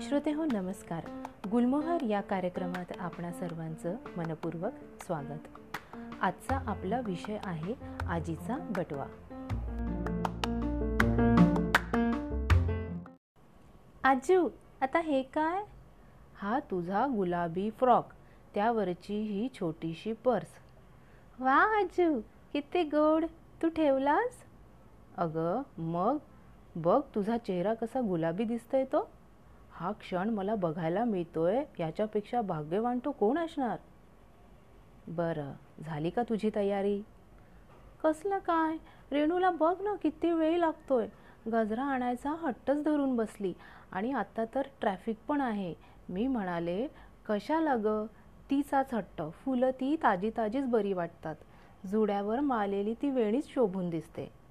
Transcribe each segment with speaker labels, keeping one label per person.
Speaker 1: श्रोते हो नमस्कार. गुलमोहर या कार्यक्रमात आपणा सर्वांचं मनपूर्वक स्वागत. आजचा आपला विषय आहे आजीचा बटवा. आजू आता हे काय? हा तुझा गुलाबी फ्रॉक त्यावरची ही छोटीशी पर्स. वा आजू किती गोड. तू ठेवलास? अगं मग? बघ तुझा चेहरा कसा गुलाबी दिसतोय तो. हा क्षण मला बघायला मिळतोय याच्यापेक्षा भाग्यवान तो कोण असणार? बरं झाली का तुझी तयारी? कसलं काय? रेणूला बघ ना किती वेळ लागतोय. गजरा आणायचा हट्टच धरून बसली. आणि आता तर ट्रॅफिक पण आहे. मी म्हणाले कशाला ग? तीचाच हट्ट. फुलं ती ताजी ताजीच बरी वाटतात. जुड्यावर मालेली ती वेणीच शोभून दिसते.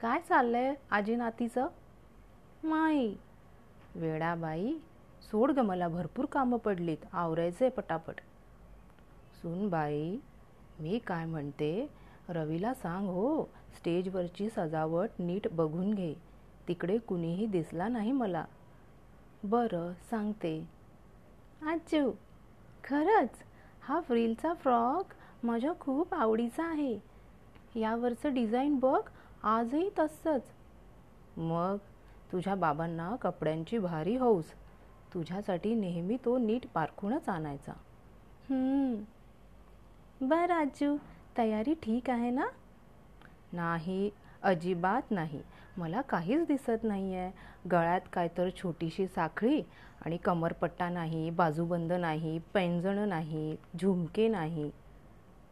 Speaker 1: काय चाललंय आजी नातीचं? माई. वेडाबाई सोड ग मला भरपूर कामं पडलीत आवरायचे पटापट. सुन बाई मी काय म्हणते रवीला सांग हो स्टेजवरची सजावट नीट बघून घे तिकडे कुणीही दिसला नाही मला. बरं सांगते. आजू खरंच हा फ्रीलचा फ्रॉक माझ्या खूप आवडीचा आहे. यावरचं डिझाईन बघ आजही तसंच. मग तुझ्या बाबांना कपड्यांची भारी हौस. तुझ्यासाठी नेहमी तो नीट पारखूनच आणायचा. बर राजू तयारी ठीक आहे ना? नाही अजिबात नाही. मला काहीच दिसत नाही आहे गळ्यात काय तर छोटीशी साखळी आणि कमरपट्टा नाही बाजूबंद नाही पैंजणं नाही झुमके नाही.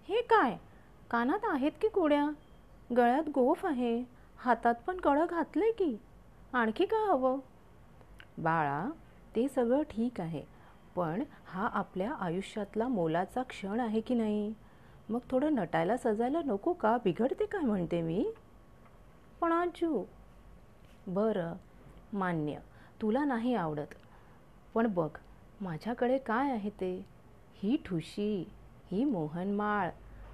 Speaker 1: हे काय? कानात आहेत की कोड्या गळ्यात गोफ आहे. हातात पण कळं घातलंय की. आणखी का हवं? बाळा ते सगळं ठीक आहे. पण हा आपल्या आयुष्यातला मोलाचा क्षण आहे की नाही? मग थोडं नटायला सजायला नको का? बिघडते काय म्हणते मी? पण आजू. बरं मान्य. तुला नाही आवडत. पण बघ माझ्याकडे काय आहे ते? ही ठुशी ही मोहनमाळ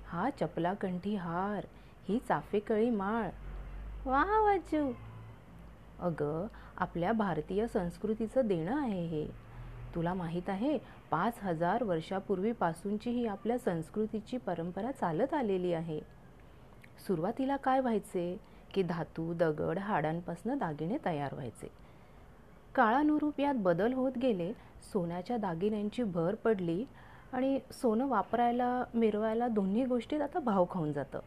Speaker 1: हा चपलाकंठी हार ही चाफेकळी माळ. वा वाजू. अगं आपल्या भारतीय संस्कृतीचं देणं आहे हे. तुला माहीत आहे पाच हजार वर्षापूर्वीपासूनची ही आपल्या संस्कृतीची परंपरा चालत आलेली आहे. सुरुवातीला काय व्हायचे? की धातू दगड हाडांपासून दागिने तयार व्हायचे. काळानुरूप यात बदल होत गेले सोन्याच्या दागिन्यांची भर पडली आणि सोनं वापरायला मिरवायला दोन्ही गोष्टीत आता भाव खाऊन जातं.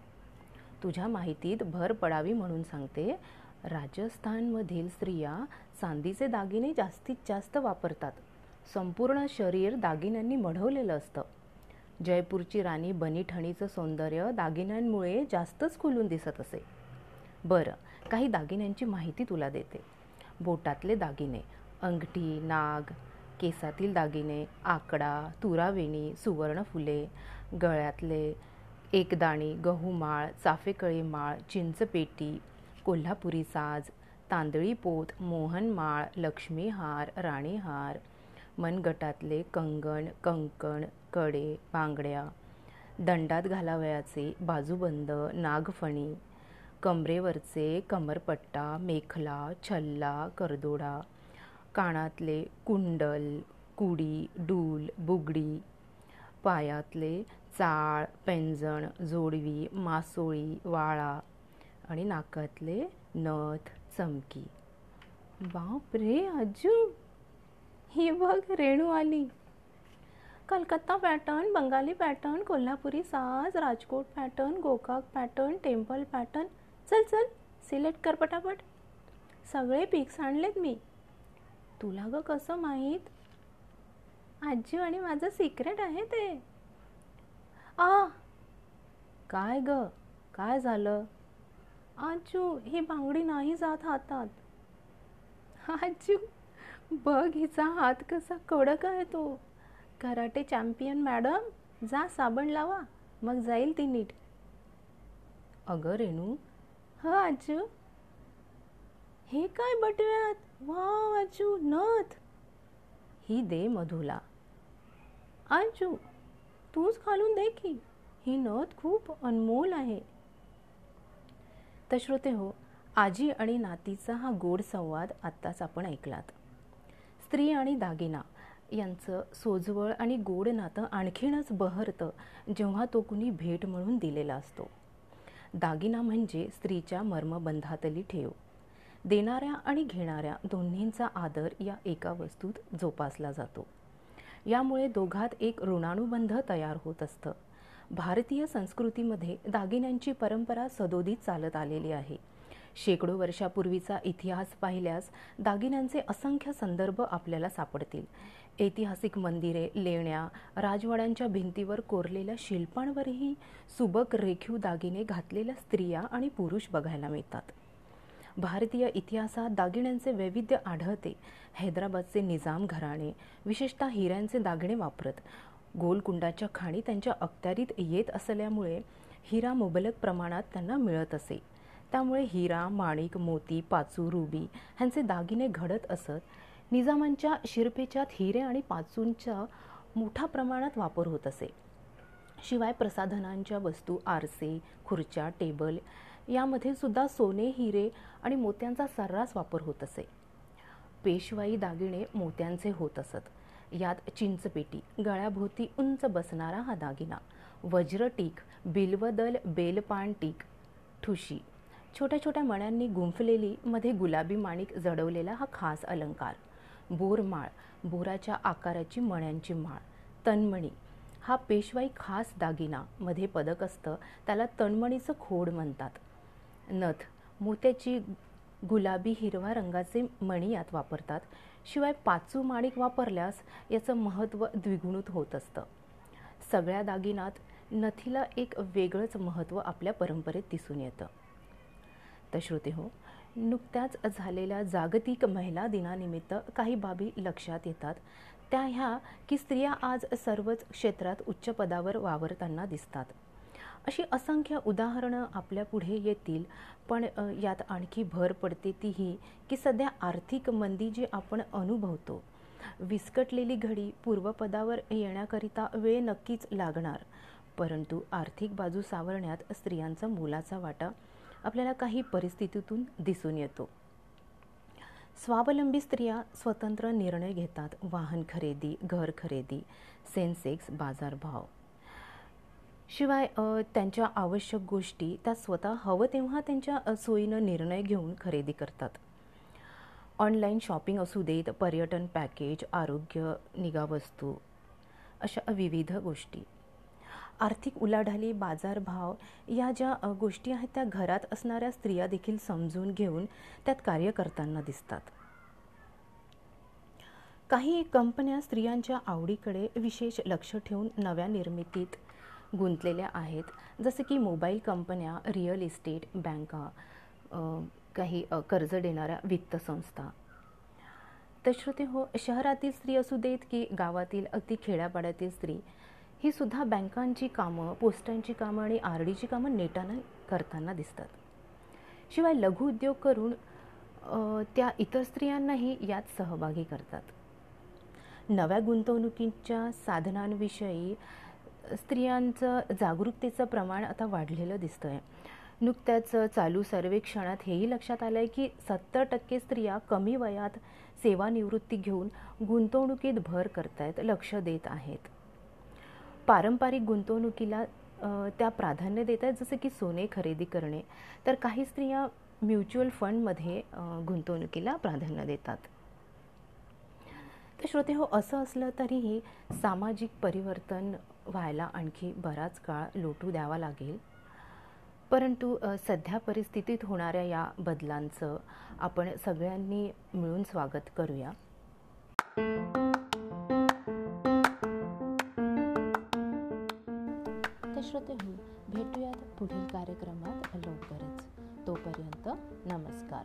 Speaker 1: तुझ्या माहितीत भर पडावी म्हणून सांगते राजस्थानमधील स्त्रिया चांदीचे दागिने जास्तीत जास्त वापरतात. संपूर्ण शरीर दागिन्यांनी मढवलेलं असतं. जयपूरची राणी बनीठणीचं सौंदर्य दागिन्यांमुळे जास्तच खुलून दिसत असे. बरं काही दागिन्यांची माहिती तुला देते. बोटातले दागिने अंगठी नाग केसातील दागिने आकडा तुरावेणी सुवर्ण फुले गळ्यातले एकदाणी गहू माळ चाफेकळी माळ चिंचपेटी कोल्हापुरी साज तांदळी पोत मोहनमाळ लक्ष्मीहार राणीहार मनगटातले कंगण कंकणकडे बांगड्या दंडात घालावयाचे बाजूबंद नागफणी कमरेवरचे कमरपट्टा मेखला छल्ला करदोडा कानातले कुंडल कुडी डूल बुगडी पायातले चाळ पेंजण जोडवी मासोळी वाळा आणि नाकातले नथ चमकी. बाप रे अजू ही बघ रेणू आली. कलकत्ता पॅटर्न बंगाली पॅटर्न कोल्हापुरी साज Rajkot pattern Gokak pattern temple pattern. चल चल सिलेक्ट कर पटापट. सगळे पिक्स आणलेत मी. तुला ग कसं माहीत? आजी आणि माझं सिक्रेट आहे ते. आ काय ग? काय झालं? आजू ही बांगडी नाही जात हातात. आजू बघ हिचा हात कसा कडक आहे तो. कराटे चॅम्पियन मॅडम जा साबण लावा मग जाईल ती नीट. अगं रेणू. ह आजू. हे काय बटव्यात? वा आजू नथ. ही दे मधुला. आजू तूच घालून दे की. ही नथ खूप अनमोल आहे. तर श्रोते हो आजी आणि नातीचा हा गोड संवाद आत्ताच आपण ऐकलात. स्त्री आणि दागिना यांचं सोजवळ आणि गोड नातं आणखीनच बहरतं जेव्हा तो कुणी भेट म्हणून दिलेला असतो. दागिना म्हणजे स्त्रीच्या मर्मबंधातली ठेव. देणाऱ्या आणि घेणाऱ्या दोन्हींचा आदर या एका वस्तूत जोपासला जातो. यामुळे दोघात एक ऋणानुबंध तयार होत असतं. भारतीय संस्कृतीमध्ये दागिन्यांची परंपरा सदोदित चालत आलेली आहे. शेकडो वर्षापूर्वीचा इतिहास पाहिल्यास दागिन्यांचे असंख्य संदर्भ आपल्याला सापडतील. ऐतिहासिक मंदिरे लेण्या राजवाड्यांच्या भिंतीवर कोरलेल्या शिल्पांवरही सुबक रेखीव दागिने घातलेल्या स्त्रिया आणि पुरुष बघायला मिळतात. भारतीय इतिहासात दागिन्यांचे वैविध्य आढळते. हैदराबादचे निजाम घराणे विशेषतः हिऱ्यांचे दागिने वापरत. गोलकुंडाच्या खाणी त्यांच्या अखत्यारीत येत असल्यामुळे हिरा मुबलक प्रमाणात त्यांना मिळत असे. त्यामुळे हिरा माणिक मोती पाचू रुबी ह्यांचे दागिने घडत असत. निजामांच्या शिरपेच्यात हिरे आणि पाचूंचा मोठ्या प्रमाणात वापर होत असे. शिवाय प्रसाधनांच्या वस्तू आरसे खुर्च्या टेबल यामध्ये सुद्धा सोने हिरे आणि मोत्यांचा सर्रास वापर होत असे. पेशवाई दागिने मोत्यांचे होत असत. यात चिंचपेटी गळ्याभोवती उंच बसणारा हा दागिना वज्रटीक बिल्वदल बेलपान टीक ठुशी. छोट्या छोट्या मण्यांनी गुंफलेली मध्ये गुलाबी माणिक जडवलेला हा खास अलंकार. बोरमाळ बोराच्या आकाराची मण्यांची माळ. तन्मणी हा पेशवाई खास दागिना मध्ये पदक असतं त्याला तन्मणीचं खोड म्हणतात. नथ. मोत्याची गुलाबी हिरवा रंगाचे मणी यात वापरतात. शिवाय पाचू माणिक वापरल्यास याचं महत्त्व द्विगुणित होत असतं. सगळ्या दागिनात नथीला एक वेगळंच महत्त्व आपल्या परंपरेत दिसून येतं. तर श्रोते हो नुकत्याच झालेल्या जागतिक महिला दिनानिमित्त काही बाबी लक्षात येतात. त्या ह्या की स्त्रिया आज सर्वच क्षेत्रात उच्च पदावर वावरताना दिसतात. अशी असंख्य उदाहरणं आपल्या पुढे येतील पण यात आणखी भर पडते ती ही की सध्या आर्थिक मंदी जी आपण अनुभवतो विस्कटलेली घडी पूर्वपदावर येण्याकरिता वेळ नक्कीच लागणार. परंतु आर्थिक बाजू सावरण्यात स्त्रियांचा मोलाचा वाटा आपल्याला काही परिस्थितीतून दिसून येतो. स्वावलंबी स्त्रिया स्वतंत्र निर्णय घेतात. वाहन खरेदी घर खरेदी सेन्सेक्स बाजारभाव. शिवाय त्यांच्या आवश्यक गोष्टी त्या स्वतः हवं तेव्हा त्यांच्या सोयीनं निर्णय घेऊन खरेदी करतात. ऑनलाईन शॉपिंग असू देत पर्यटन पॅकेज आरोग्य निगा वस्तू अशा विविध गोष्टी. आर्थिक उलाढाली बाजारभाव या ज्या गोष्टी आहेत त्या घरात असणाऱ्या स्त्रिया देखील समजून घेऊन त्यात कार्य करताना दिसतात. काही कंपन्या स्त्रियांच्या आवडीकडे विशेष लक्ष ठेवून नव्या निर्मितीत गुंतलेल्या आहेत. जसं की मोबाईल कंपन्या रिअल इस्टेट बँका काही कर्ज देणाऱ्या वित्त संस्था. तर श्रोते हो शहरातील स्त्री असू देत की गावातील अगदी खेड्यापाड्यातील स्त्री ही सुद्धा बँकांची कामं पोस्टांची कामं आणि आर डीची कामं नेटानं करताना दिसतात. शिवाय लघुउद्योग करून त्या इतर स्त्रियांनाही यात सहभागी करतात. नव्या गुंतवणुकीच्या साधनांविषयी स्त्रियांचं जागरूकतेचं प्रमाण आता वाढलेलं दिसतं आहे नुकत्याच चालू सर्वेक्षणात हेही लक्षात आलं आहे की सत्तर टक्के स्त्रिया कमी वयात सेवानिवृत्ती घेऊन गुंतवणुकीत भर करतायत लक्ष देत आहेत. पारंपरिक गुंतवणुकीला त्या प्राधान्य देत आहेत जसं की सोने खरेदी करणे. तर काही स्त्रिया म्युच्युअल फंडमध्ये गुंतवणुकीला प्राधान्य देतात. तर श्रोते हो असं असलं तरीही सामाजिक परिवर्तन व्हायला आणखी बराच काळ लोटू द्यावा लागेल. परंतु सध्या परिस्थितीत होणाऱ्या या बदलांचं आपण सगळ्यांनी मिळून स्वागत करूया. तर श्रोते भेटूयात पुढील कार्यक्रमात लवकरच. तोपर्यंत नमस्कार.